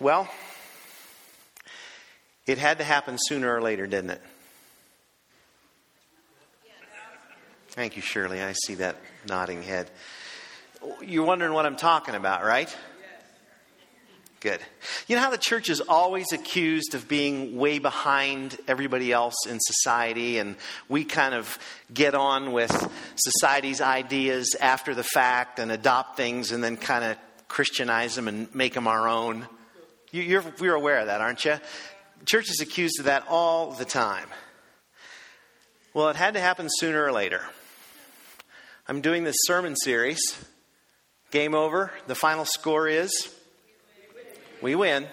Well, it had to happen sooner or later, didn't it? Thank you, Shirley. I see that nodding head. You're wondering what I'm talking about, right? Good. You know how the church is always accused of being way behind everybody else in society, and we kind of get on with society's ideas after the fact and adopt things and then kind of Christianize them and make them our own? You're, you're aware of that, aren't you? Church is accused of that all the time. Well, it had to happen sooner or later. I'm doing this sermon series. Game over. The final score is we win.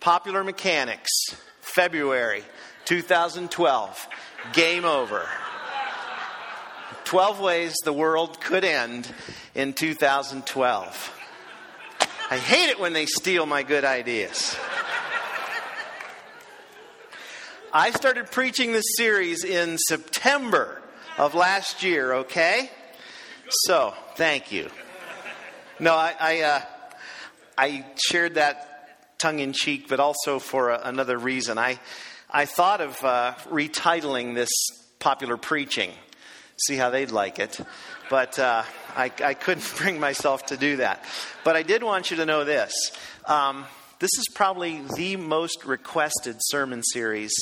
Popular Mechanics, February 2012. Game over. 12 ways the world could end in 2012. I hate it when they steal my good ideas. I started preaching this series in September of last year, okay? So, thank you. No, I, I uh, I shared that tongue in cheek, but also for a, another reason. I, I thought of uh, retitling this popular preaching, see how they'd like it, but uh, I, I, couldn't bring myself to do that. But I did want you to know this. Um, this is probably the most requested sermon series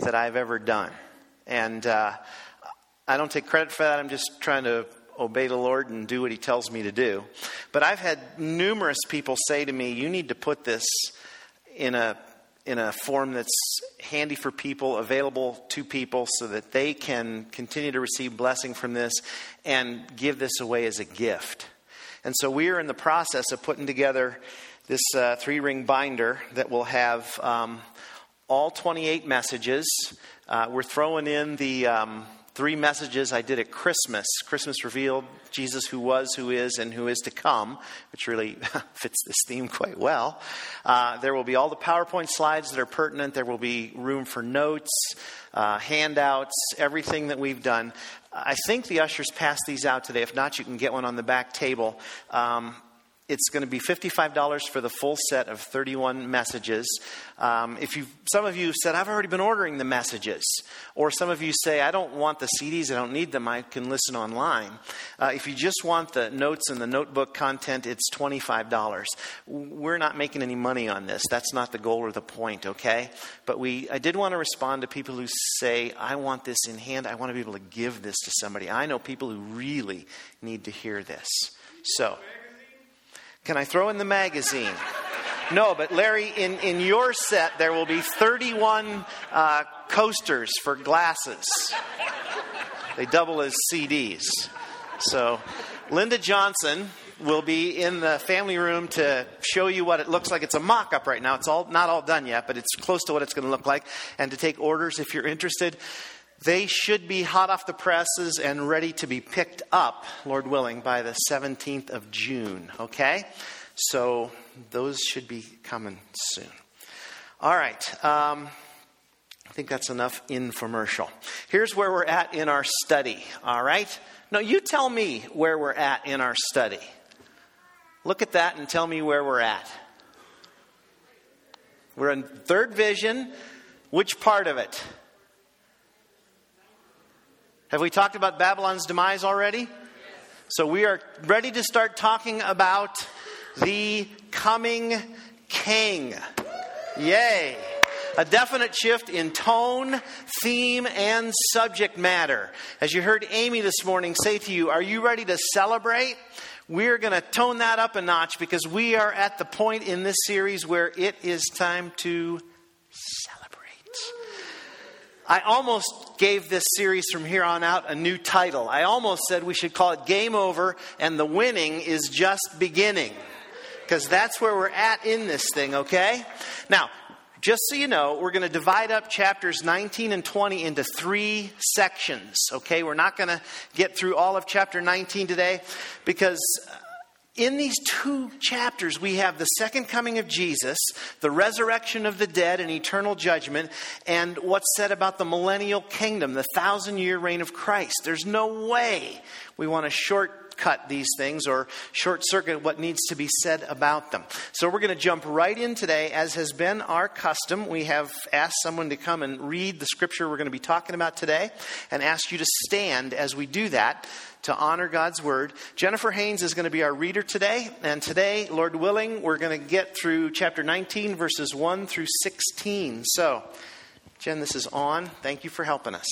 that I've ever done. And uh, I don't take credit for that. I'm just trying to obey the Lord and do what He tells me to do. But I've had numerous people say to me, You need to put this in a in a form that's handy for people, available to people, so that they can continue to receive blessing from this and give this away as a gift. And so we are in the process of putting together this uh, three ring binder that will have um, all 28 messages. Uh, we're throwing in the. Um, three messages I did at Christmas. Christmas revealed Jesus who was, who is, and who is to come, which really fits this theme quite well. Uh, there will be all the PowerPoint slides that are pertinent. There will be room for notes, uh, handouts, everything that we've done. I think the ushers passed these out today. If not, you can get one on the back table. Um, it's going to be $55 for the full set of 31 messages. Um, if you, some of you said, I've already been ordering the messages, or some of you say, I don't want the CDs, I don't need them, I can listen online. Uh, if you just want the notes and the notebook content, it's $25. We're not making any money on this. That's not the goal or the point, okay? But we, I did want to respond to people who say, I want this in hand, I want to be able to give this to somebody. I know people who really need to hear this. So. Can I throw in the magazine? No, but Larry, in, in your set, there will be 31 uh, coasters for glasses. They double as CDs. So, Linda Johnson will be in the family room to show you what it looks like. It's a mock up right now. It's all, not all done yet, but it's close to what it's going to look like. And to take orders if you're interested. They should be hot off the presses and ready to be picked up, Lord willing, by the 17th of June. Okay? So those should be coming soon. All right. Um, I think that's enough infomercial. Here's where we're at in our study. All right? No, you tell me where we're at in our study. Look at that and tell me where we're at. We're in third vision. Which part of it? Have we talked about Babylon's demise already? So we are ready to start talking about the coming king. Yay. A definite shift in tone, theme, and subject matter. As you heard Amy this morning say to you, Are you ready to celebrate? We're going to tone that up a notch because we are at the point in this series where it is time to celebrate. I almost gave this series from here on out a new title. I almost said we should call it Game Over and the Winning is Just Beginning. Because that's where we're at in this thing, okay? Now, just so you know, we're going to divide up chapters 19 and 20 into three sections, okay? We're not going to get through all of chapter 19 today because in these two chapters, we have the second coming of Jesus, the resurrection of the dead and eternal judgment, and what's said about the millennial kingdom, the thousand year reign of Christ. There's no way we want to shortcut these things or short circuit what needs to be said about them. So we're going to jump right in today. As has been our custom, we have asked someone to come and read the scripture we're going to be talking about today and ask you to stand as we do that to honor God's word. Jennifer Haynes is going to be our reader today. And today, Lord willing, we're going to get through chapter 19, verses 1 through 16. So, Jen, this is on. Thank you for helping us.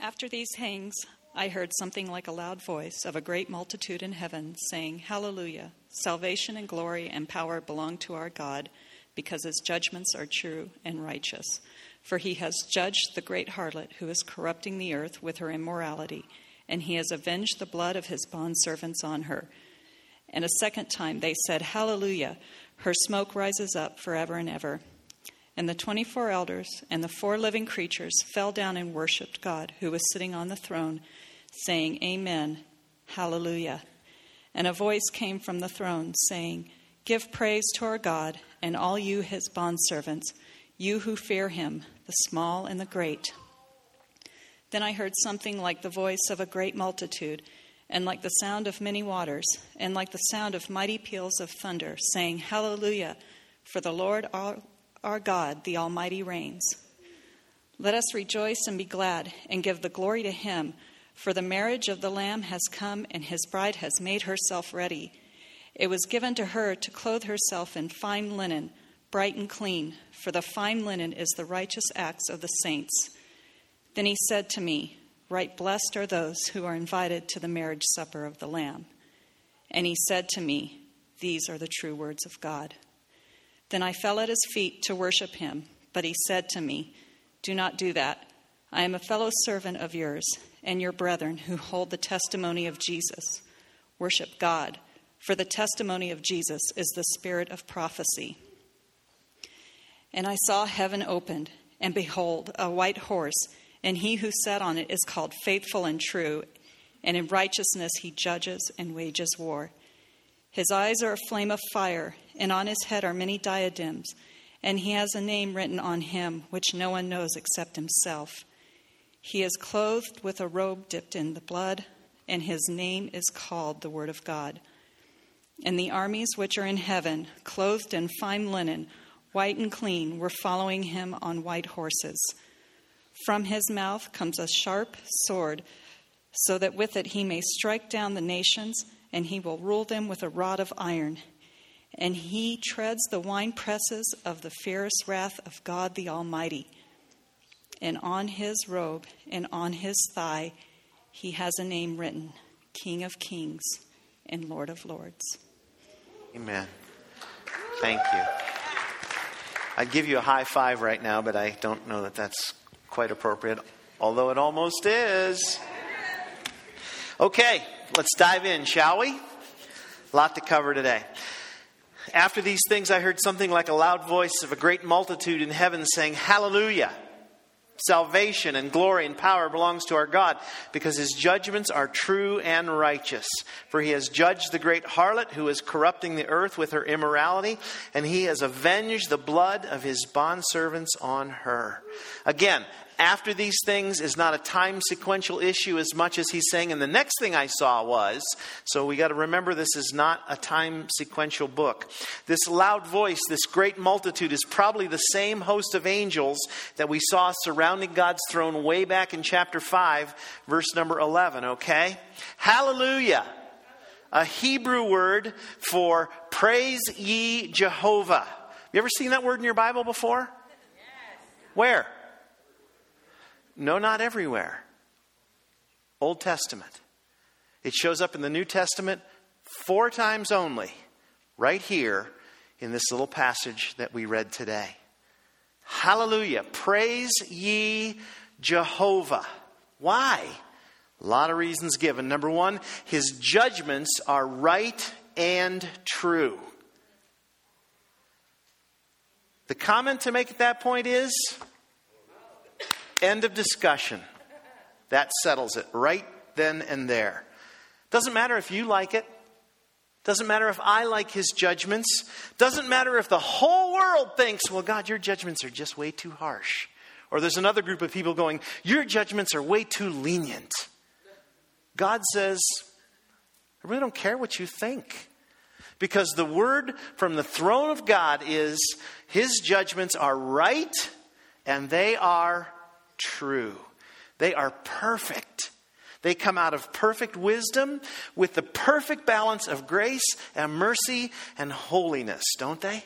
After these hangs, I heard something like a loud voice of a great multitude in heaven saying, Hallelujah! Salvation and glory and power belong to our God, because his judgments are true and righteous. For he has judged the great harlot who is corrupting the earth with her immorality, and he has avenged the blood of his bondservants on her. And a second time they said, Hallelujah! Her smoke rises up forever and ever. And the 24 elders and the four living creatures fell down and worshiped God, who was sitting on the throne, saying, Amen, Hallelujah. And a voice came from the throne, saying, Give praise to our God, and all you, his bondservants, you who fear him, the small and the great. Then I heard something like the voice of a great multitude, and like the sound of many waters, and like the sound of mighty peals of thunder, saying, Hallelujah, for the Lord our God, the Almighty, reigns. Let us rejoice and be glad and give the glory to him, for the marriage of the Lamb has come and his bride has made herself ready. It was given to her to clothe herself in fine linen, bright and clean, for the fine linen is the righteous acts of the saints. Then he said to me, Write blessed are those who are invited to the marriage supper of the Lamb. And he said to me, These are the true words of God. Then I fell at his feet to worship him, but he said to me, Do not do that. I am a fellow servant of yours and your brethren who hold the testimony of Jesus. Worship God, for the testimony of Jesus is the spirit of prophecy. And I saw heaven opened, and behold, a white horse, and he who sat on it is called faithful and true, and in righteousness he judges and wages war. His eyes are a flame of fire, and on his head are many diadems, and he has a name written on him which no one knows except himself. He is clothed with a robe dipped in the blood, and his name is called the Word of God. And the armies which are in heaven, clothed in fine linen, white and clean, were following him on white horses. From his mouth comes a sharp sword, so that with it he may strike down the nations and he will rule them with a rod of iron. And he treads the winepresses of the fierce wrath of God the Almighty. And on his robe and on his thigh he has a name written King of Kings and Lord of Lords. Amen. Thank you. I'd give you a high five right now, but I don't know that that's quite appropriate, although it almost is. Okay, let's dive in, shall we? A lot to cover today. After these things, I heard something like a loud voice of a great multitude in heaven saying, Hallelujah! Salvation and glory and power belongs to our God because his judgments are true and righteous. For he has judged the great harlot who is corrupting the earth with her immorality, and he has avenged the blood of his bondservants on her. Again, after these things is not a time sequential issue as much as he's saying, and the next thing I saw was, so we got to remember this is not a time sequential book. This loud voice, this great multitude, is probably the same host of angels that we saw surrounding God's throne way back in chapter 5, verse number 11, okay? Hallelujah! A Hebrew word for praise ye Jehovah. You ever seen that word in your Bible before? Yes. Where? No, not everywhere. Old Testament. It shows up in the New Testament four times only, right here in this little passage that we read today. Hallelujah. Praise ye Jehovah. Why? A lot of reasons given. Number one, his judgments are right and true. The comment to make at that point is End of discussion. That settles it right then and there. Doesn't matter if you like it. Doesn't matter if I like his judgments. Doesn't matter if the whole world thinks, well, God, your judgments are just way too harsh. Or there's another group of people going, your judgments are way too lenient. God says, I really don't care what you think. Because the word from the throne of God is his judgments are right and they are true. They are perfect. They come out of perfect wisdom with the perfect balance of grace and mercy and holiness, don't they?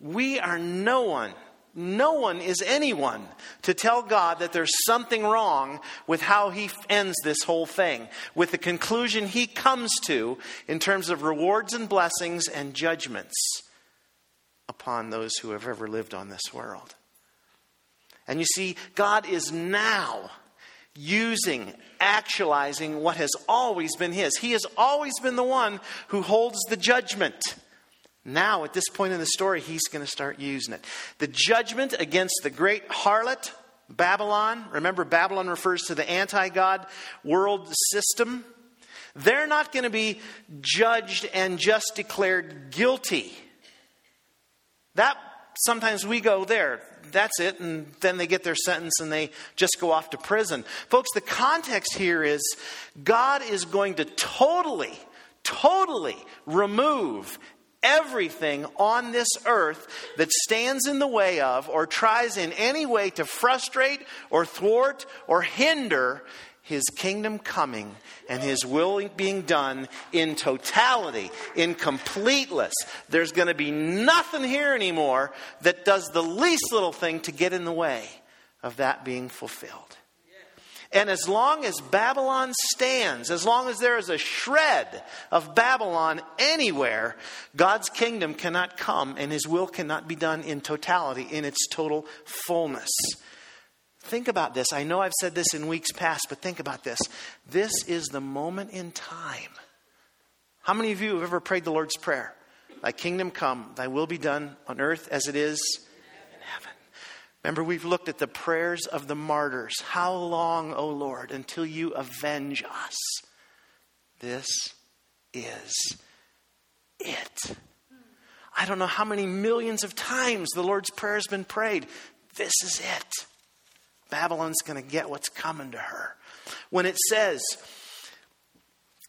We are no one, no one is anyone to tell God that there's something wrong with how He ends this whole thing, with the conclusion He comes to in terms of rewards and blessings and judgments upon those who have ever lived on this world. And you see, God is now using, actualizing what has always been His. He has always been the one who holds the judgment. Now, at this point in the story, He's going to start using it. The judgment against the great harlot, Babylon. Remember, Babylon refers to the anti God world system. They're not going to be judged and just declared guilty. That sometimes we go there that's it, and then they get their sentence and they just go off to prison. Folks, the context here is God is going to totally, totally remove everything on this earth that stands in the way of or tries in any way to frustrate or thwart or hinder his kingdom coming and his will being done in totality, in completeness. There's going to be nothing here anymore that does the least little thing to get in the way of that being fulfilled. And as long as Babylon stands, as long as there is a shred of Babylon anywhere, God's kingdom cannot come and his will cannot be done in totality, in its total fullness. Think about this. I know I've said this in weeks past, but think about this. This is the moment in time. How many of you have ever prayed the Lord's Prayer? Thy kingdom come, thy will be done on earth as it is in heaven. Remember, we've looked at the prayers of the martyrs. How long, O Lord, until you avenge us? This is it. I don't know how many millions of times the Lord's Prayer has been prayed. This is it. Babylon's going to get what's coming to her. When it says,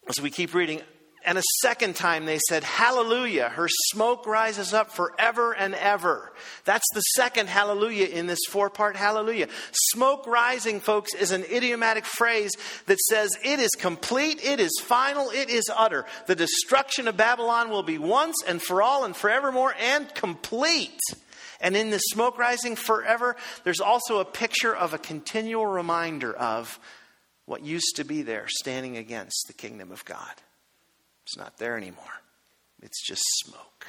as we keep reading, and a second time they said, Hallelujah, her smoke rises up forever and ever. That's the second hallelujah in this four part hallelujah. Smoke rising, folks, is an idiomatic phrase that says it is complete, it is final, it is utter. The destruction of Babylon will be once and for all and forevermore and complete. And in the smoke rising forever, there's also a picture of a continual reminder of what used to be there standing against the kingdom of God. It's not there anymore, it's just smoke.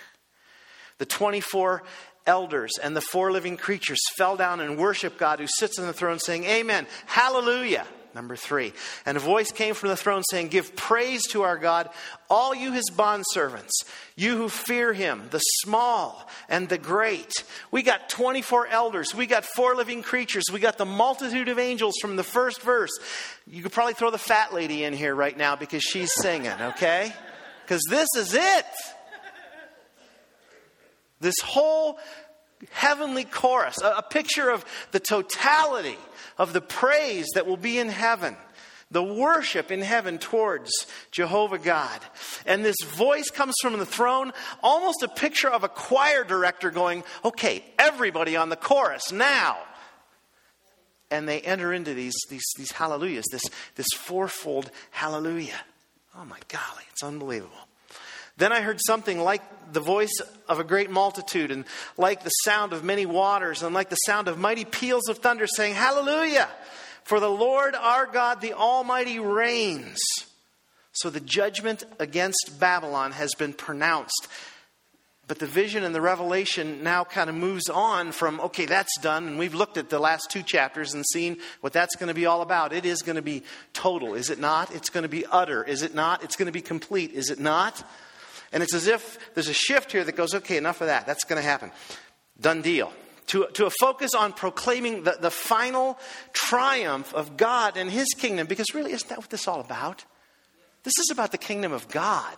The 24 elders and the four living creatures fell down and worshiped God who sits on the throne, saying, Amen, Hallelujah. Number three. And a voice came from the throne saying, Give praise to our God, all you his bondservants, you who fear him, the small and the great. We got 24 elders, we got four living creatures, we got the multitude of angels from the first verse. You could probably throw the fat lady in here right now because she's singing, okay? Because this is it. This whole heavenly chorus, a, a picture of the totality of the praise that will be in heaven the worship in heaven towards Jehovah God. And this voice comes from the throne, almost a picture of a choir director going, okay, everybody on the chorus now. And they enter into these, these, these hallelujahs, this, this fourfold hallelujah. Oh my golly, it's unbelievable. Then I heard something like the voice of a great multitude, and like the sound of many waters, and like the sound of mighty peals of thunder, saying, Hallelujah! For the Lord our God, the Almighty, reigns. So the judgment against Babylon has been pronounced. But the vision and the revelation now kind of moves on from, okay, that's done. And we've looked at the last two chapters and seen what that's going to be all about. It is going to be total, is it not? It's going to be utter, is it not? It's going to be complete, is it not? And it's as if there's a shift here that goes, okay, enough of that. That's going to happen. Done deal. To, to a focus on proclaiming the, the final triumph of God and His kingdom, because really, isn't that what this is all about? This is about the kingdom of God.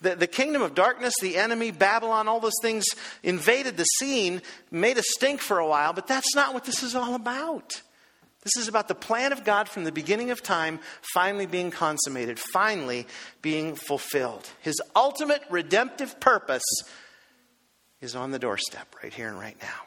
The, the kingdom of darkness, the enemy, Babylon, all those things invaded the scene, made a stink for a while, but that's not what this is all about. This is about the plan of God from the beginning of time finally being consummated, finally being fulfilled. His ultimate redemptive purpose is on the doorstep right here and right now.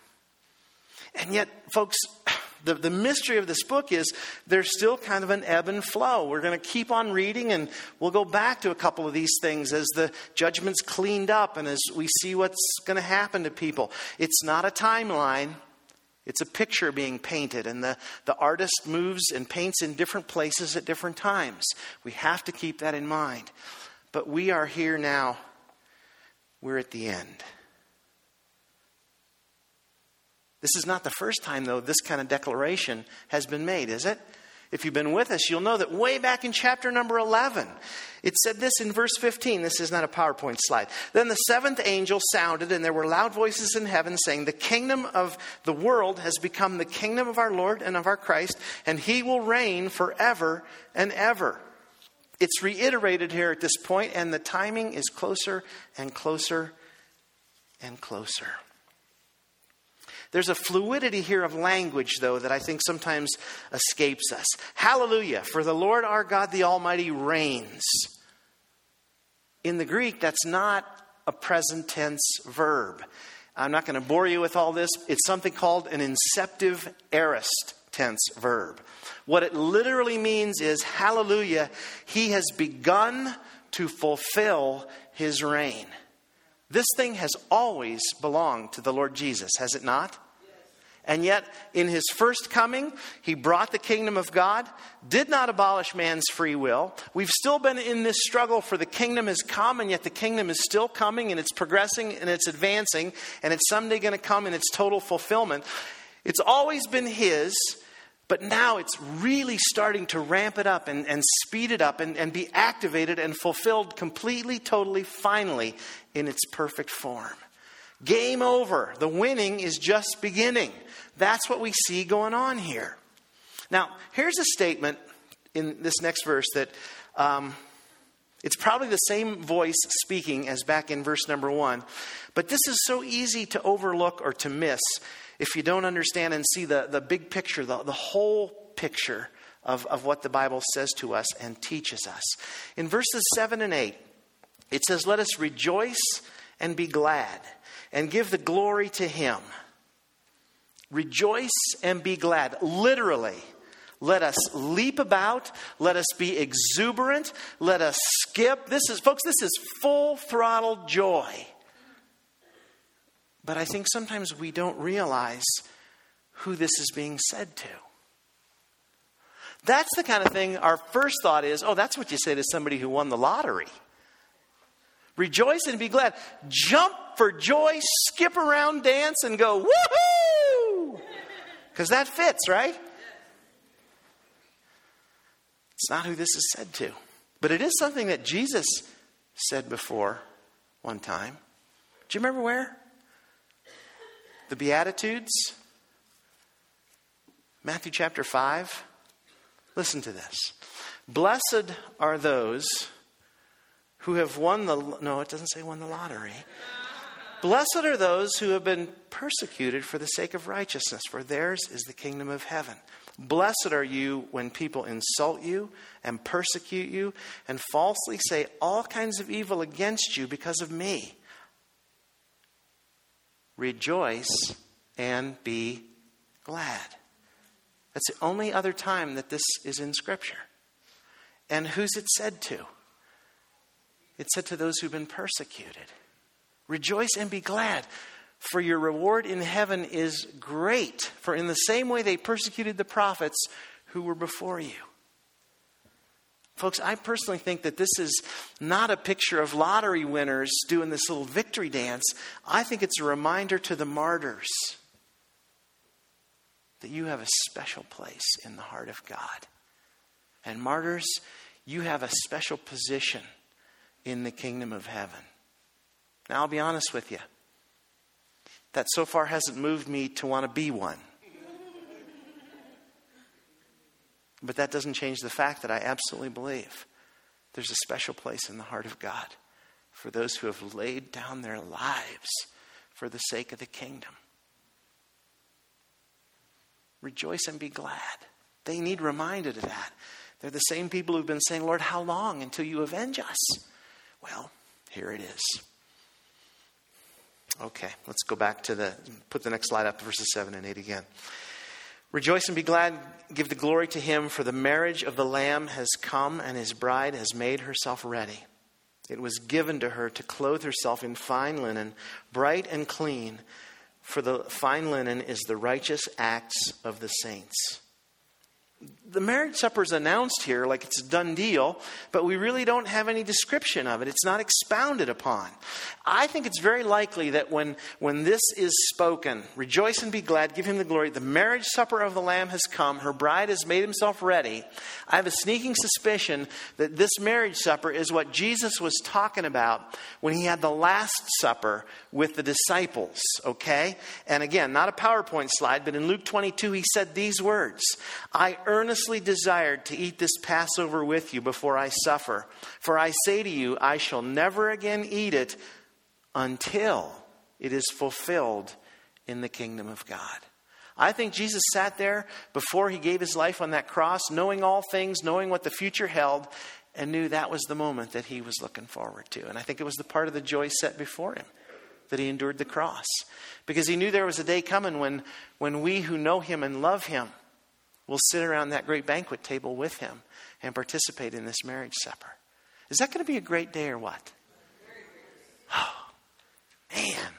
And yet, folks, the, the mystery of this book is there's still kind of an ebb and flow. We're going to keep on reading and we'll go back to a couple of these things as the judgment's cleaned up and as we see what's going to happen to people. It's not a timeline. It's a picture being painted, and the, the artist moves and paints in different places at different times. We have to keep that in mind. But we are here now. We're at the end. This is not the first time, though, this kind of declaration has been made, is it? If you've been with us, you'll know that way back in chapter number 11, it said this in verse 15. This is not a PowerPoint slide. Then the seventh angel sounded, and there were loud voices in heaven saying, The kingdom of the world has become the kingdom of our Lord and of our Christ, and he will reign forever and ever. It's reiterated here at this point, and the timing is closer and closer and closer. There's a fluidity here of language, though, that I think sometimes escapes us. Hallelujah, for the Lord our God the Almighty reigns. In the Greek, that's not a present tense verb. I'm not going to bore you with all this. It's something called an inceptive aorist tense verb. What it literally means is, Hallelujah, he has begun to fulfill his reign. This thing has always belonged to the Lord Jesus, has it not? And yet, in his first coming, he brought the kingdom of God, did not abolish man's free will. We've still been in this struggle for the kingdom has come, and yet the kingdom is still coming, and it's progressing, and it's advancing, and it's someday going to come in its total fulfillment. It's always been his, but now it's really starting to ramp it up and, and speed it up and, and be activated and fulfilled completely, totally, finally in its perfect form. Game over. The winning is just beginning. That's what we see going on here. Now, here's a statement in this next verse that um, it's probably the same voice speaking as back in verse number one, but this is so easy to overlook or to miss if you don't understand and see the, the big picture, the, the whole picture of, of what the Bible says to us and teaches us. In verses 7 and 8, it says, Let us rejoice and be glad and give the glory to Him. Rejoice and be glad. Literally. Let us leap about. Let us be exuberant. Let us skip. This is, folks, this is full throttle joy. But I think sometimes we don't realize who this is being said to. That's the kind of thing our first thought is oh, that's what you say to somebody who won the lottery. Rejoice and be glad. Jump for joy, skip around, dance, and go, woohoo! Because that fits, right? It's not who this is said to. But it is something that Jesus said before one time. Do you remember where? The Beatitudes, Matthew chapter 5. Listen to this. Blessed are those who have won the, no, it doesn't say won the lottery. Blessed are those who have been persecuted for the sake of righteousness, for theirs is the kingdom of heaven. Blessed are you when people insult you and persecute you and falsely say all kinds of evil against you because of me rejoice and be glad. That's the only other time that this is in Scripture. And who's it said to? It's said to those who've been persecuted. Rejoice and be glad, for your reward in heaven is great. For in the same way they persecuted the prophets who were before you. Folks, I personally think that this is not a picture of lottery winners doing this little victory dance. I think it's a reminder to the martyrs that you have a special place in the heart of God. And martyrs, you have a special position in the kingdom of heaven. Now, I'll be honest with you. That so far hasn't moved me to want to be one. But that doesn't change the fact that I absolutely believe there's a special place in the heart of God for those who have laid down their lives for the sake of the kingdom. Rejoice and be glad. They need reminded of that. They're the same people who've been saying, Lord, how long until you avenge us? Well, here it is. Okay, let's go back to the, put the next slide up, verses 7 and 8 again. Rejoice and be glad, give the glory to him, for the marriage of the Lamb has come, and his bride has made herself ready. It was given to her to clothe herself in fine linen, bright and clean, for the fine linen is the righteous acts of the saints the marriage supper is announced here like it's a done deal, but we really don't have any description of it. It's not expounded upon. I think it's very likely that when, when this is spoken, rejoice and be glad, give him the glory, the marriage supper of the Lamb has come, her bride has made himself ready. I have a sneaking suspicion that this marriage supper is what Jesus was talking about when he had the Last Supper with the disciples, okay? And again, not a PowerPoint slide, but in Luke 22, he said these words I earnestly desired to eat this Passover with you before I suffer. For I say to you, I shall never again eat it until it is fulfilled in the kingdom of God. I think Jesus sat there before he gave his life on that cross, knowing all things, knowing what the future held, and knew that was the moment that he was looking forward to. And I think it was the part of the joy set before him that he endured the cross. Because he knew there was a day coming when, when we who know him and love him will sit around that great banquet table with him and participate in this marriage supper. Is that going to be a great day or what? Oh, man.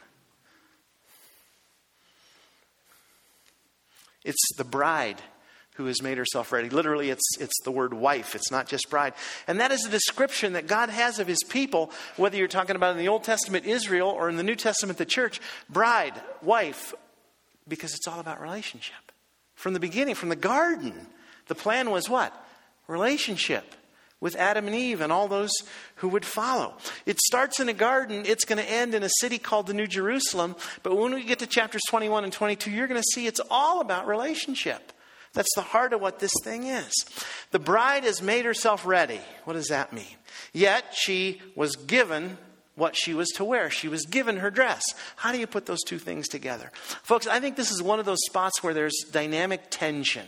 It's the bride who has made herself ready. Literally, it's, it's the word wife, it's not just bride. And that is a description that God has of his people, whether you're talking about in the Old Testament Israel or in the New Testament the church. Bride, wife, because it's all about relationship. From the beginning, from the garden, the plan was what? Relationship with Adam and Eve and all those who would follow. It starts in a garden, it's going to end in a city called the New Jerusalem. But when we get to chapters 21 and 22, you're going to see it's all about relationship. That's the heart of what this thing is. The bride has made herself ready. What does that mean? Yet she was given what she was to wear. She was given her dress. How do you put those two things together? Folks, I think this is one of those spots where there's dynamic tension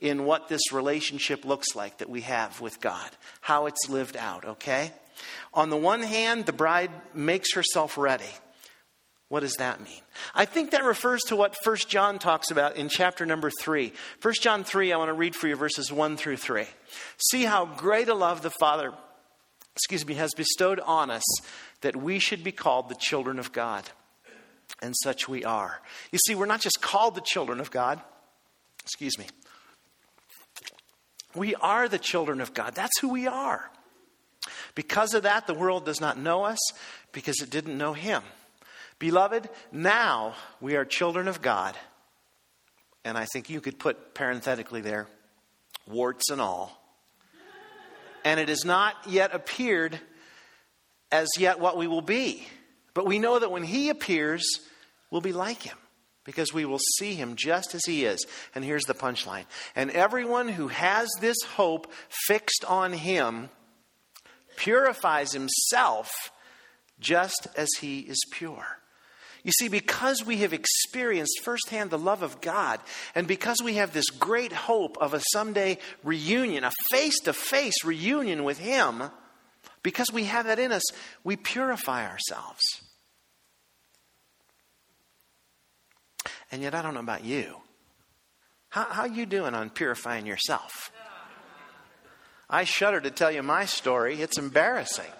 in what this relationship looks like that we have with God, how it's lived out, okay? On the one hand, the bride makes herself ready. What does that mean? I think that refers to what 1 John talks about in chapter number 3. 1 John 3, I want to read for you verses 1 through 3. See how great a love the Father, excuse me, has bestowed on us that we should be called the children of God. And such we are. You see, we're not just called the children of God. Excuse me. We are the children of God. That's who we are. Because of that, the world does not know us because it didn't know Him. Beloved, now we are children of God. And I think you could put parenthetically there, warts and all. And it has not yet appeared as yet what we will be. But we know that when He appears, we'll be like Him because we will see Him just as He is. And here's the punchline. And everyone who has this hope fixed on Him purifies himself just as He is pure. You see, because we have experienced firsthand the love of God, and because we have this great hope of a someday reunion, a face to face reunion with Him, because we have that in us, we purify ourselves. And yet, I don't know about you. How, how you doing on purifying yourself? I shudder to tell you my story. It's embarrassing.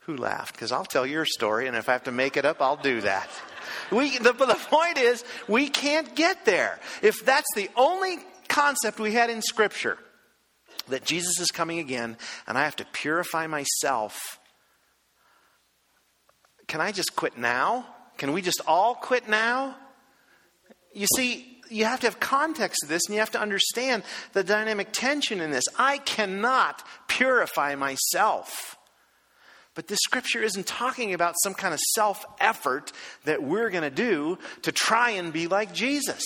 Who laughed? Because I'll tell your story, and if I have to make it up, I'll do that. We, the, the point is, we can't get there. If that's the only concept we had in Scripture, that Jesus is coming again and I have to purify myself, can I just quit now? Can we just all quit now? You see, you have to have context to this and you have to understand the dynamic tension in this. I cannot purify myself. But this scripture isn't talking about some kind of self effort that we're going to do to try and be like Jesus.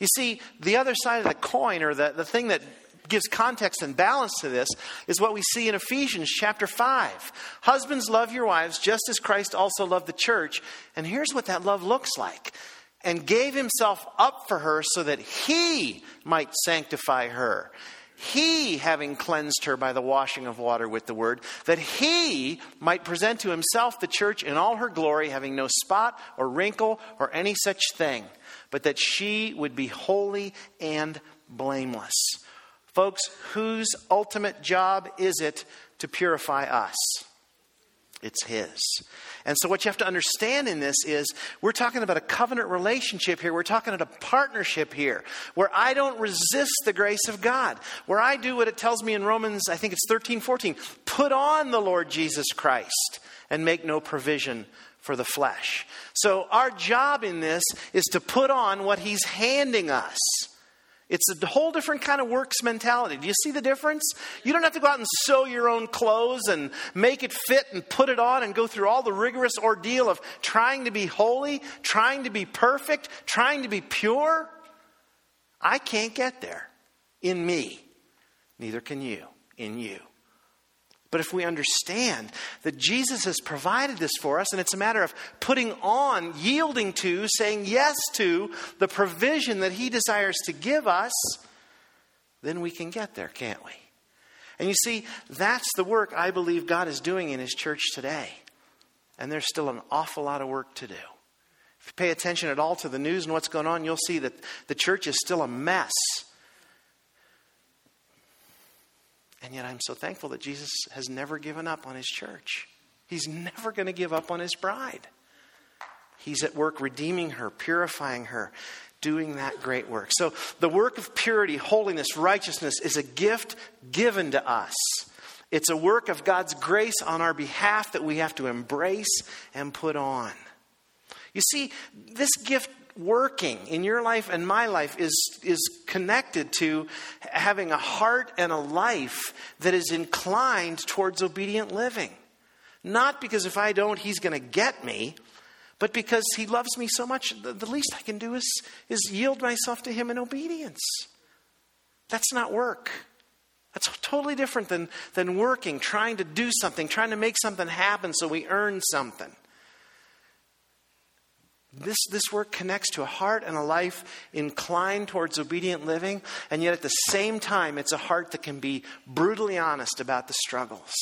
You see, the other side of the coin, or the, the thing that gives context and balance to this is what we see in Ephesians chapter 5. Husbands, love your wives just as Christ also loved the church. And here's what that love looks like and gave himself up for her so that he might sanctify her. He, having cleansed her by the washing of water with the word, that he might present to himself the church in all her glory, having no spot or wrinkle or any such thing, but that she would be holy and blameless. Folks, whose ultimate job is it to purify us? It's His. And so, what you have to understand in this is we're talking about a covenant relationship here. We're talking about a partnership here where I don't resist the grace of God, where I do what it tells me in Romans, I think it's 13, 14 put on the Lord Jesus Christ and make no provision for the flesh. So, our job in this is to put on what He's handing us. It's a whole different kind of works mentality. Do you see the difference? You don't have to go out and sew your own clothes and make it fit and put it on and go through all the rigorous ordeal of trying to be holy, trying to be perfect, trying to be pure. I can't get there in me. Neither can you in you. But if we understand that Jesus has provided this for us, and it's a matter of putting on, yielding to, saying yes to the provision that He desires to give us, then we can get there, can't we? And you see, that's the work I believe God is doing in His church today. And there's still an awful lot of work to do. If you pay attention at all to the news and what's going on, you'll see that the church is still a mess. And yet I'm so thankful that Jesus has never given up on his church. He's never going to give up on his bride. He's at work redeeming her, purifying her, doing that great work. So the work of purity, holiness, righteousness is a gift given to us. It's a work of God's grace on our behalf that we have to embrace and put on. You see, this gift working in your life and my life is, is connected to having a heart and a life that is inclined towards obedient living. Not because if I don't, he's going to get me, but because he loves me so much, the, the least I can do is, is yield myself to him in obedience. That's not work. That's totally different than, than working, trying to do something, trying to make something happen so we earn something. This, this work connects to a heart and a life inclined towards obedient living, and yet at the same time, it's a heart that can be brutally honest about the struggles.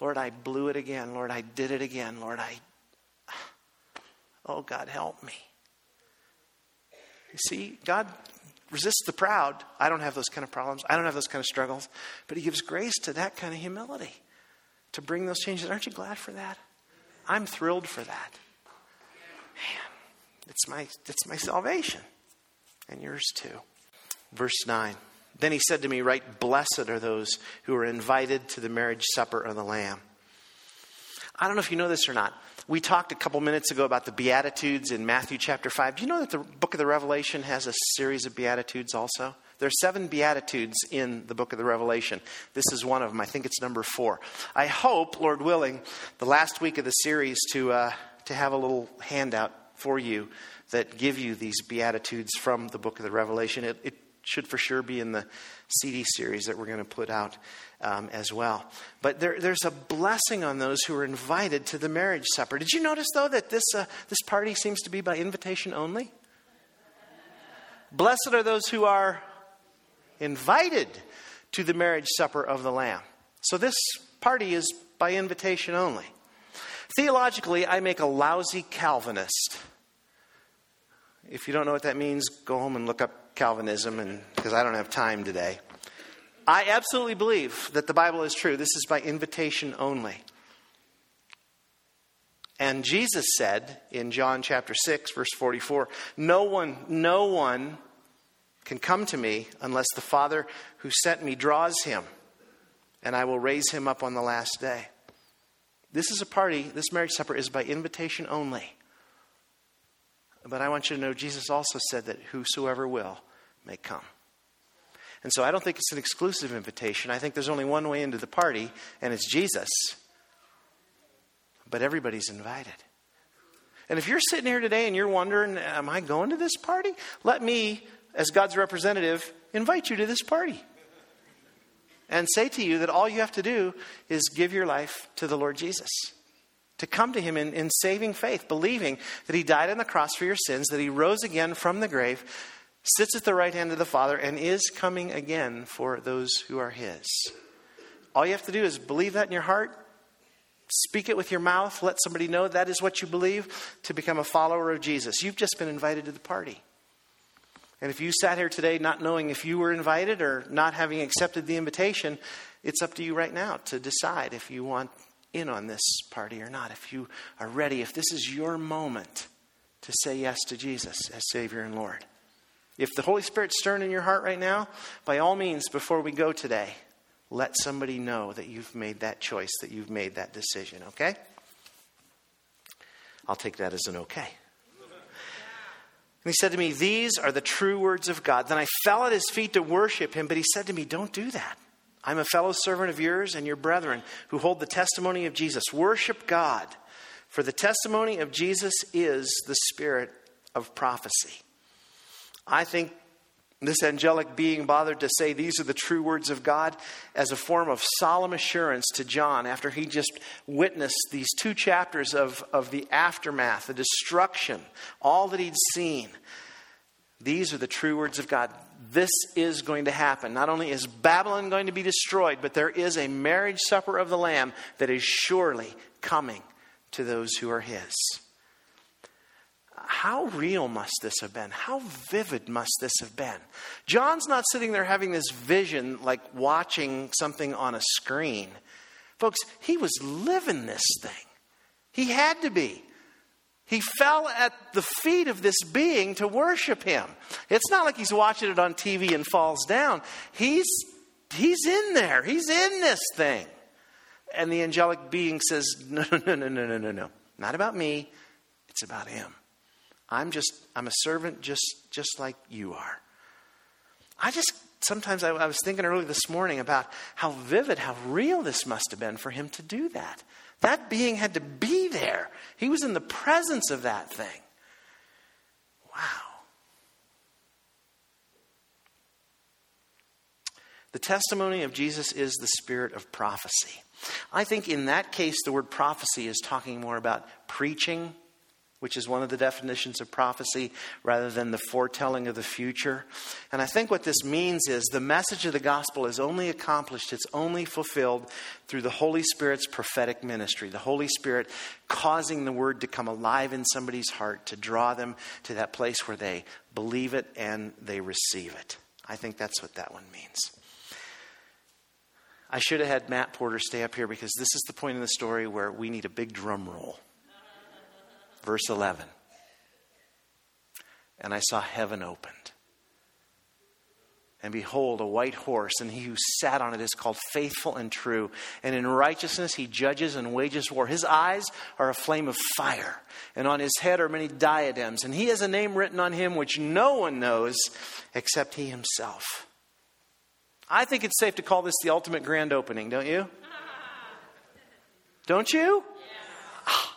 Lord, I blew it again. Lord, I did it again. Lord, I. Oh, God, help me. You see, God resists the proud. I don't have those kind of problems. I don't have those kind of struggles. But He gives grace to that kind of humility to bring those changes. Aren't you glad for that? I'm thrilled for that. Man, it's my, it's my salvation. And yours too. Verse 9. Then he said to me, Write, blessed are those who are invited to the marriage supper of the Lamb. I don't know if you know this or not. We talked a couple minutes ago about the Beatitudes in Matthew chapter 5. Do you know that the book of the Revelation has a series of Beatitudes also? There are seven Beatitudes in the book of the Revelation. This is one of them. I think it's number four. I hope, Lord willing, the last week of the series to, uh, to have a little handout for you that give you these Beatitudes from the book of the Revelation. It, it should for sure be in the CD series that we're going to put out um, as well. But there, there's a blessing on those who are invited to the marriage supper. Did you notice, though, that this, uh, this party seems to be by invitation only? Blessed are those who are invited to the marriage supper of the Lamb. So this party is by invitation only. Theologically, I make a lousy Calvinist. If you don't know what that means, go home and look up Calvinism, and because I don't have time today. I absolutely believe that the Bible is true. This is by invitation only. And Jesus said in John chapter 6 verse 44, "No one no one can come to me unless the Father who sent me draws him, and I will raise him up on the last day." This is a party, this marriage supper is by invitation only. But I want you to know Jesus also said that whosoever will may come. And so I don't think it's an exclusive invitation. I think there's only one way into the party, and it's Jesus. But everybody's invited. And if you're sitting here today and you're wondering, am I going to this party? Let me, as God's representative, invite you to this party and say to you that all you have to do is give your life to the Lord Jesus, to come to him in, in saving faith, believing that he died on the cross for your sins, that he rose again from the grave, sits at the right hand of the Father, and is coming again for those who are his. All you have to do is believe that in your heart, speak it with your mouth, let somebody know that is what you believe to become a follower of Jesus. You've just been invited to the party. And if you sat here today not knowing if you were invited or not having accepted the invitation, it's up to you right now to decide if you want in on this party or not. If you are ready, if this is your moment to say yes to Jesus as Savior and Lord. If the Holy Spirit's stirring in your heart right now, by all means, before we go today, let somebody know that you've made that choice, that you've made that decision, okay? I'll take that as an okay. And he said to me, These are the true words of God. Then I fell at his feet to worship him, but he said to me, Don't do that. I'm a fellow servant of yours and your brethren who hold the testimony of Jesus. Worship God, for the testimony of Jesus is the spirit of prophecy. I think this angelic being bothered to say these are the true words of God as a form of solemn assurance to John after he just witnessed these two chapters of, of the aftermath, the destruction, all that he'd seen. These are the true words of God. This is going to happen. Not only is Babylon going to be destroyed, but there is a marriage supper of the Lamb that is surely coming to those who are his how real must this have been? How vivid must this have been? John's not sitting there having this vision like watching something on a screen. Folks, he was living this thing. He had to be. He fell at the feet of this being to worship him. It's not like he's watching it on TV and falls down. He's, he's in there, he's in this thing. And the angelic being says, No, no, no, no, no, no, no. Not about me, it's about him. I'm just, I'm a servant just, just like you are. I just, sometimes I, I was thinking early this morning about how vivid, how real this must have been for him to do that. That being had to be there. He was in the presence of that thing. Wow. The testimony of Jesus is the spirit of prophecy. I think in that case, the word prophecy is talking more about preaching which is one of the definitions of prophecy, rather than the foretelling of the future. And I think what this means is the message of the gospel is only accomplished, it's only fulfilled through the Holy Spirit's prophetic ministry. The Holy Spirit causing the word to come alive in somebody's heart, to draw them to that place where they believe it and they receive it. I think that's what that one means. I should have had Matt Porter stay up here because this is the point in the story where we need a big drum roll verse 11. And I saw heaven opened. And behold, a white horse, and he who sat on it is called faithful and true. And in righteousness he judges and wages war. His eyes are a flame of fire, and on his head are many diadems. And he has a name written on him which no one knows except he himself. I think it's safe to call this the ultimate grand opening, don't you? Don't you? Ah,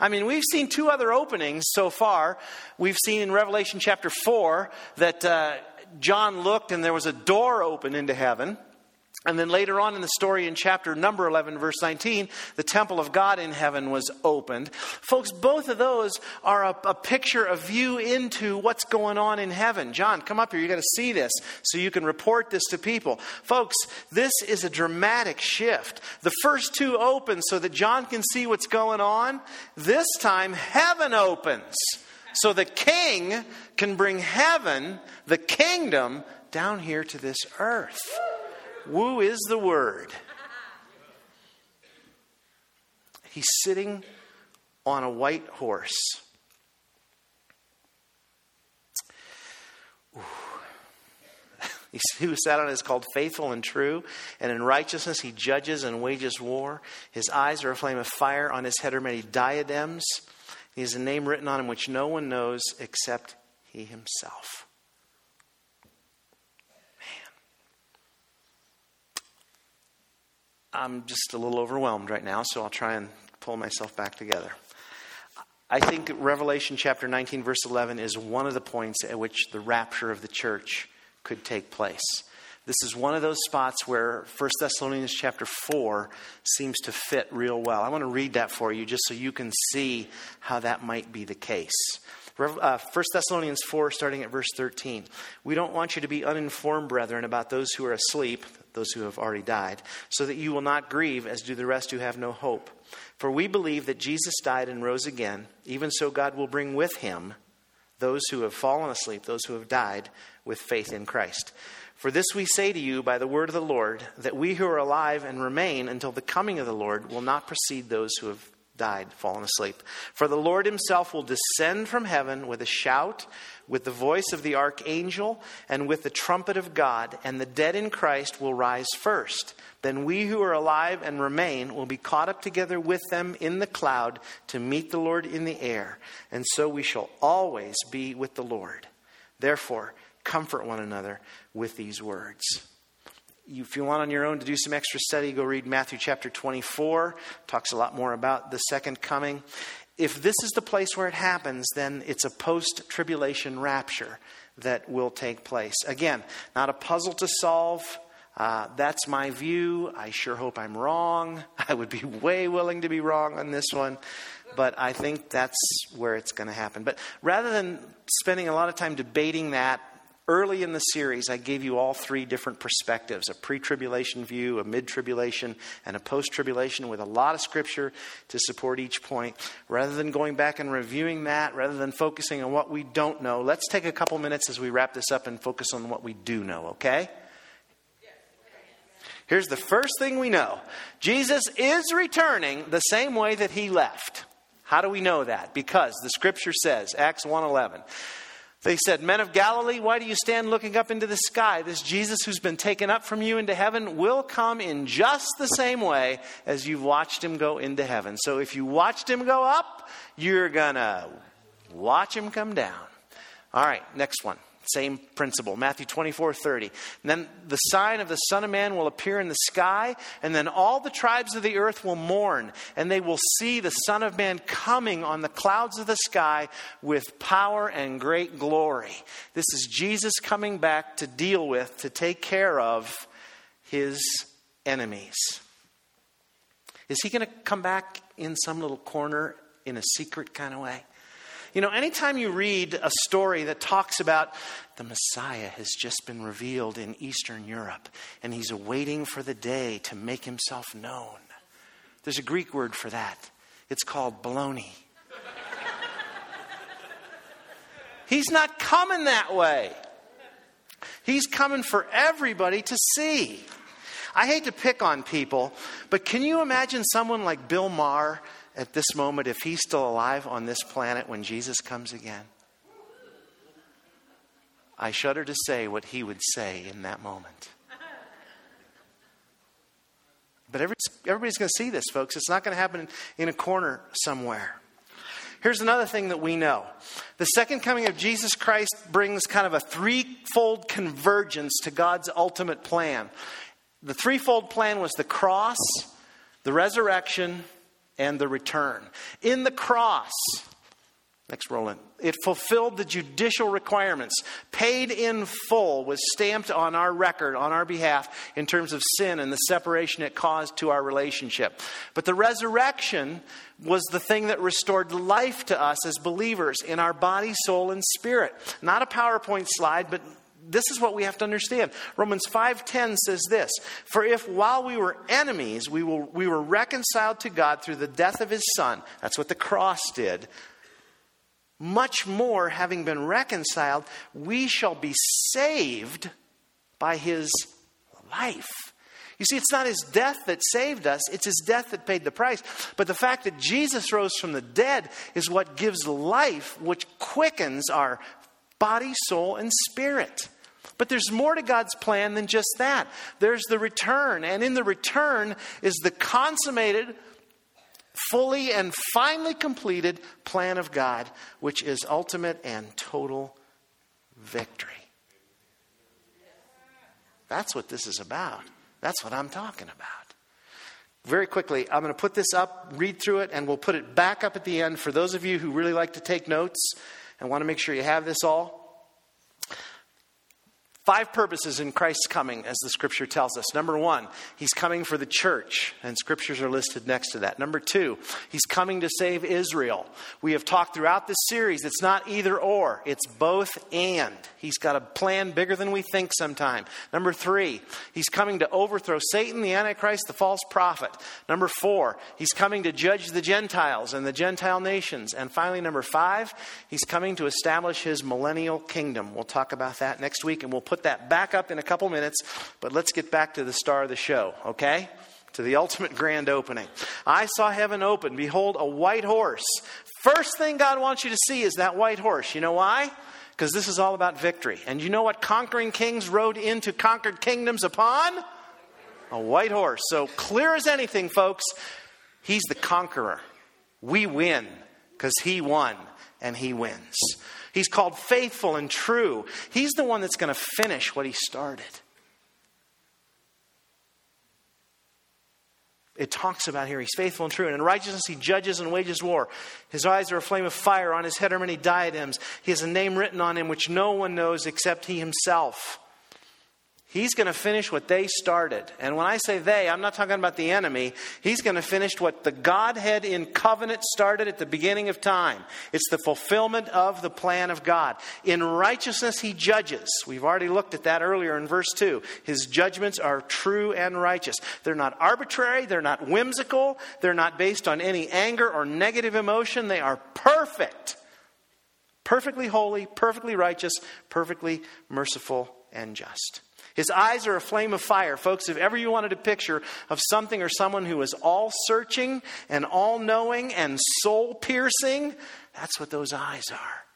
I mean, we've seen two other openings so far. We've seen in Revelation chapter 4 that uh, John looked and there was a door open into heaven. And then later on in the story in chapter number 11, verse 19, the temple of God in heaven was opened. Folks, both of those are a, a, picture, a view into what's going on in heaven. John, come up here. you got to see this so you can report this to people. Folks, this is a dramatic shift. The first two open so that John can see what's going on. This time, heaven opens so the king can bring heaven, the kingdom, down here to this earth. Woo is the word. He's sitting on a white horse. He who sat on it is called faithful and true, and in righteousness he judges and wages war. His eyes are a flame of fire, on his head are many diadems. He has a name written on him which no one knows except he himself. I'm just a little overwhelmed right now, so I'll try and pull myself back together. I think Revelation chapter 19, verse 11, is one of the points at which the rapture of the church could take place. this is one of those spots where 1 Thessalonians chapter 4 seems to fit real well. I want to read that for you just so you can see how that might be the case. Uh, 1 Thessalonians 4, starting at verse 13. We don't want you to be uninformed, brethren, about those who are asleep, those who have already died, so that you will not grieve as do the rest who have no hope. For we believe that Jesus died and rose again. Even so, God will bring with him those who have fallen asleep, those who have died with faith in Christ. For this we say to you by the word of the Lord, that we who are alive and remain until the coming of the Lord will not precede those who have died, fallen asleep. For the Lord himself will descend from heaven with a shout, with the voice of the archangel, and with the trumpet of God, and the dead in Christ will rise first. Then we who are alive and remain will be caught up together with them in the cloud to meet the Lord in the air, and so we shall always be with the Lord. Therefore, comfort one another with these words if you want on your own to do some extra study, go read Matthew chapter 24. Talks a lot more about the second coming. If this is the place where it happens, then it's a post tribulation rapture that will take place. Again, not a puzzle to solve. Uh, that's my view. I sure hope I'm wrong. I would be way willing to be wrong on this one, but I think that's where it's going to happen. But rather than spending a lot of time debating that, Early in the series, I gave you all three different perspectives a pre tribulation view, a mid tribulation, and a post tribulation with a lot of scripture to support each point. Rather than going back and reviewing that, rather than focusing on what we don't know, let's take a couple minutes as we wrap this up and focus on what we do know, okay? Here's the first thing we know Jesus is returning the same way that he left. How do we know that? Because the scripture says, Acts 1:11, they said, Men of Galilee, why do you stand looking up into the sky? This Jesus who's been taken up from you into heaven will come in just the same way as you've watched him go into heaven. So if you watched him go up, you're going to watch him come down. All right, next one. Same principle. Matthew 24, 30. And then the sign of the Son of Man will appear in the sky, and then all the tribes of the earth will mourn, and they will see the Son of Man coming on the clouds of the sky with power and great glory. This is Jesus coming back to deal with, to take care of his enemies. Is he going to come back in some little corner in a secret kind of way? You know, anytime you read a story that talks about the Messiah has just been revealed in Eastern Europe and he's awaiting for the day to make himself known, there's a Greek word for that. It's called baloney. he's not coming that way. He's coming for everybody to see. I hate to pick on people, but can you imagine someone like Bill Maher at this moment if he's still alive on this planet when Jesus comes again? I shudder to say what he would say in that moment. But everybody's going to see this, folks. It's not going to happen in a corner somewhere. Here's another thing that we know the second coming of Jesus Christ brings kind of a threefold convergence to God's ultimate plan. The threefold plan was the cross, the resurrection, and the return. In the cross, next Roland, it fulfilled the judicial requirements, paid in full, was stamped on our record, on our behalf, in terms of sin and the separation it caused to our relationship. But the resurrection was the thing that restored life to us as believers in our body, soul, and spirit. Not a PowerPoint slide, but this is what we have to understand. Romans 5:10 says this, "For if while we were enemies, we, will, we were reconciled to God through the death of his son, that's what the cross did, much more having been reconciled, we shall be saved by his life." You see, it's not his death that saved us, it's his death that paid the price. But the fact that Jesus rose from the dead is what gives life, which quickens our body, soul, and spirit. But there's more to God's plan than just that. There's the return, and in the return is the consummated, fully and finally completed plan of God, which is ultimate and total victory. That's what this is about. That's what I'm talking about. Very quickly, I'm going to put this up, read through it, and we'll put it back up at the end for those of you who really like to take notes and want to make sure you have this all. Five purposes in Christ's coming, as the scripture tells us. Number one, he's coming for the church, and scriptures are listed next to that. Number two, he's coming to save Israel. We have talked throughout this series, it's not either or, it's both and. He's got a plan bigger than we think sometime. Number three, he's coming to overthrow Satan, the Antichrist, the false prophet. Number four, he's coming to judge the Gentiles and the Gentile nations. And finally, number five, he's coming to establish his millennial kingdom. We'll talk about that next week, and we'll put that back up in a couple minutes, but let's get back to the star of the show, okay? To the ultimate grand opening. I saw heaven open. Behold, a white horse. First thing God wants you to see is that white horse. You know why? Because this is all about victory. And you know what conquering kings rode into conquered kingdoms upon? A white horse. So clear as anything, folks, he's the conqueror. We win because he won and he wins. He's called faithful and true. He's the one that's going to finish what he started. It talks about here, he's faithful and true. And in righteousness, he judges and wages war. His eyes are a flame of fire. On his head are many diadems. He has a name written on him which no one knows except he himself. He's going to finish what they started. And when I say they, I'm not talking about the enemy. He's going to finish what the Godhead in covenant started at the beginning of time. It's the fulfillment of the plan of God. In righteousness, he judges. We've already looked at that earlier in verse 2. His judgments are true and righteous. They're not arbitrary, they're not whimsical, they're not based on any anger or negative emotion. They are perfect. Perfectly holy, perfectly righteous, perfectly merciful and just. His eyes are a flame of fire. Folks, if ever you wanted a picture of something or someone who is all searching and all knowing and soul piercing, that's what those eyes are.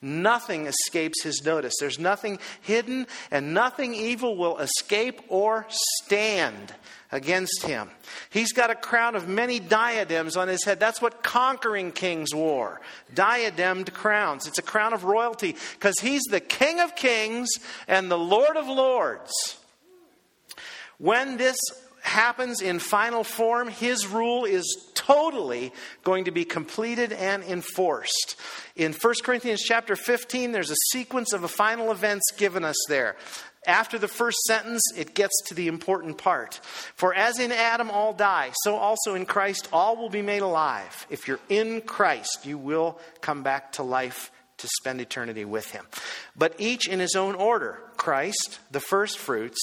Nothing escapes his notice. There's nothing hidden, and nothing evil will escape or stand against him. He's got a crown of many diadems on his head. That's what conquering kings wore diademed crowns. It's a crown of royalty because he's the King of kings and the Lord of lords. When this happens in final form, his rule is totally going to be completed and enforced. In 1 Corinthians chapter 15, there's a sequence of final events given us there. After the first sentence, it gets to the important part. For as in Adam all die, so also in Christ all will be made alive. If you're in Christ, you will come back to life to spend eternity with him. But each in his own order Christ, the first fruits.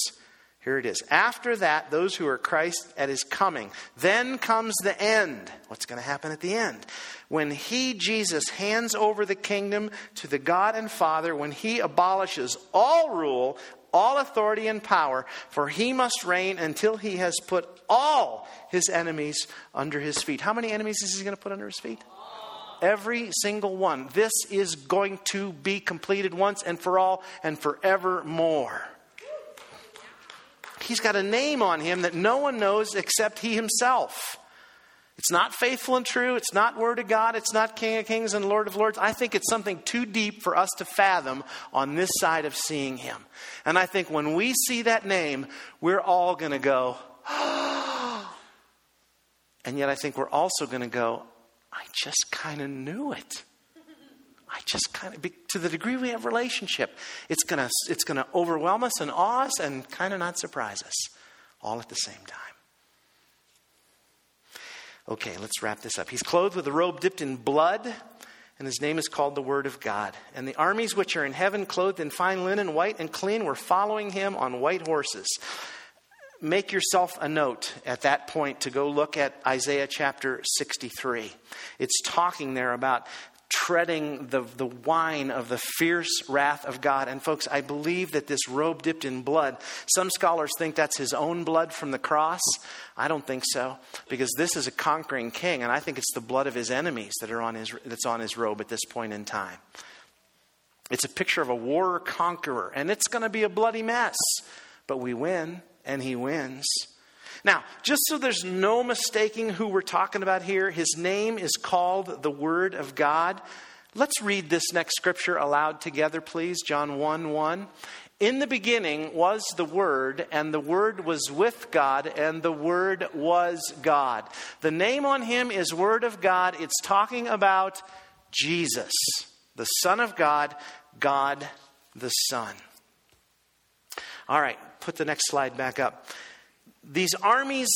Here it is. After that, those who are Christ at his coming. Then comes the end. What's going to happen at the end? When he, Jesus, hands over the kingdom to the God and Father, when he abolishes all rule, all authority and power, for he must reign until he has put all his enemies under his feet. How many enemies is he going to put under his feet? Every single one. This is going to be completed once and for all and forevermore. He's got a name on him that no one knows except he himself. It's not faithful and true. It's not Word of God. It's not King of Kings and Lord of Lords. I think it's something too deep for us to fathom on this side of seeing Him. And I think when we see that name, we're all going to go, and yet I think we're also going to go, I just kind of knew it. I just kind of, to the degree we have relationship, it's going to it's going to overwhelm us and awe us and kind of not surprise us all at the same time. Okay, let's wrap this up. He's clothed with a robe dipped in blood, and his name is called the Word of God. And the armies which are in heaven, clothed in fine linen, white and clean, were following him on white horses. Make yourself a note at that point to go look at Isaiah chapter 63. It's talking there about treading the, the wine of the fierce wrath of God. And folks, I believe that this robe dipped in blood, some scholars think that's his own blood from the cross. I don't think so, because this is a conquering king, and I think it's the blood of his enemies that are on his, that's on his robe at this point in time. It's a picture of a war conqueror, and it's going to be a bloody mess, but we win, and he wins. Now, just so there's no mistaking who we're talking about here, his name is called the Word of God. Let's read this next scripture aloud together, please. John 1 1. In the beginning was the Word, and the Word was with God, and the Word was God. The name on him is Word of God. It's talking about Jesus, the Son of God, God the Son. All right, put the next slide back up. These armies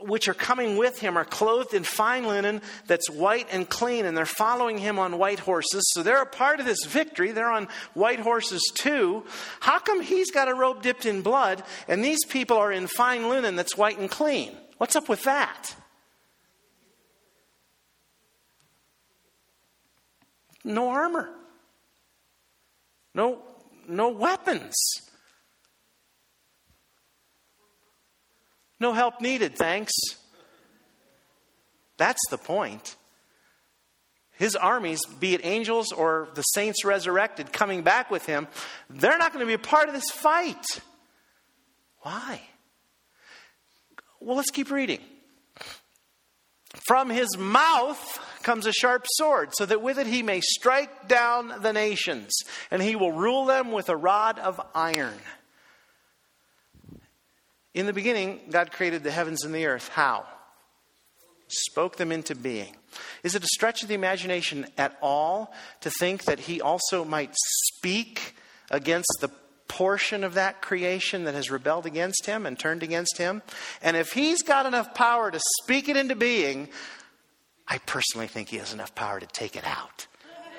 which are coming with him are clothed in fine linen that's white and clean, and they're following him on white horses. So they're a part of this victory. They're on white horses too. How come he's got a robe dipped in blood, and these people are in fine linen that's white and clean? What's up with that? No armor. No, no weapons. No help needed, thanks. That's the point. His armies, be it angels or the saints resurrected coming back with him, they're not going to be a part of this fight. Why? Well, let's keep reading. From his mouth comes a sharp sword, so that with it he may strike down the nations, and he will rule them with a rod of iron. In the beginning, God created the heavens and the earth. How? Spoke them into being. Is it a stretch of the imagination at all to think that He also might speak against the portion of that creation that has rebelled against Him and turned against Him? And if He's got enough power to speak it into being, I personally think He has enough power to take it out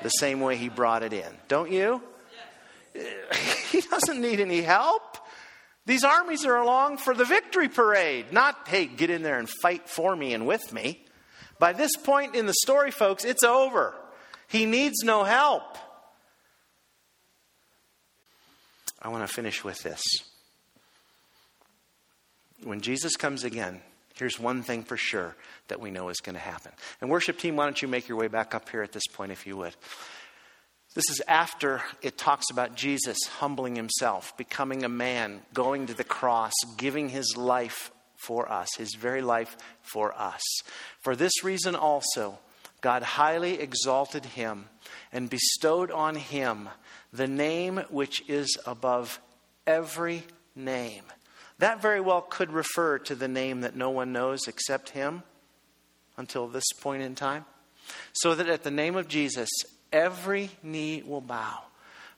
the same way He brought it in. Don't you? He doesn't need any help. These armies are along for the victory parade, not, hey, get in there and fight for me and with me. By this point in the story, folks, it's over. He needs no help. I want to finish with this. When Jesus comes again, here's one thing for sure that we know is going to happen. And, worship team, why don't you make your way back up here at this point, if you would? This is after it talks about Jesus humbling himself, becoming a man, going to the cross, giving his life for us, his very life for us. For this reason also, God highly exalted him and bestowed on him the name which is above every name. That very well could refer to the name that no one knows except him until this point in time. So that at the name of Jesus, every knee will bow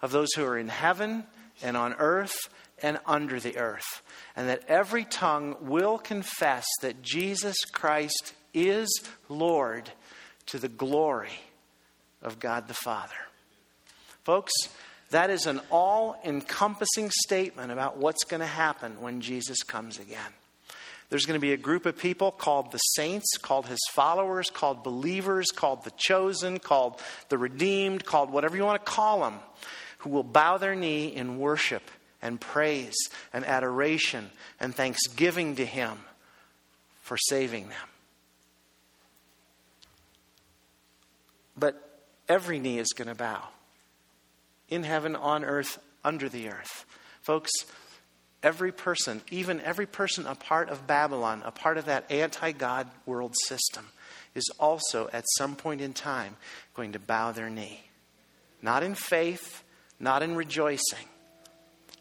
of those who are in heaven and on earth and under the earth, and that every tongue will confess that Jesus Christ is Lord to the glory of God the Father. Folks, that is an all encompassing statement about what's going to happen when Jesus comes again. There's going to be a group of people called the saints, called his followers, called believers, called the chosen, called the redeemed, called whatever you want to call them, who will bow their knee in worship and praise and adoration and thanksgiving to him for saving them. But every knee is going to bow in heaven, on earth, under the earth. Folks, every person, even every person a part of Babylon, a part of that anti God world system, is also at some point in time going to bow their knee. Not in faith, not in rejoicing,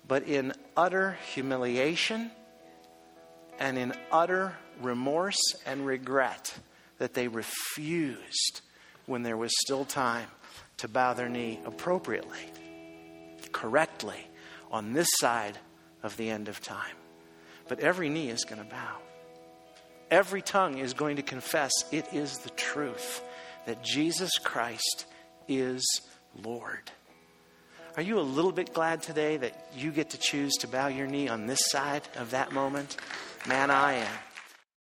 but in utter humiliation and in utter remorse and regret that they refused when there was still time to bow their knee appropriately, correctly, on this side of the end of time. But every knee is going to bow. Every tongue is going to confess it is the truth that Jesus Christ is Lord. Are you a little bit glad today that you get to choose to bow your knee on this side of that moment? Man, I am.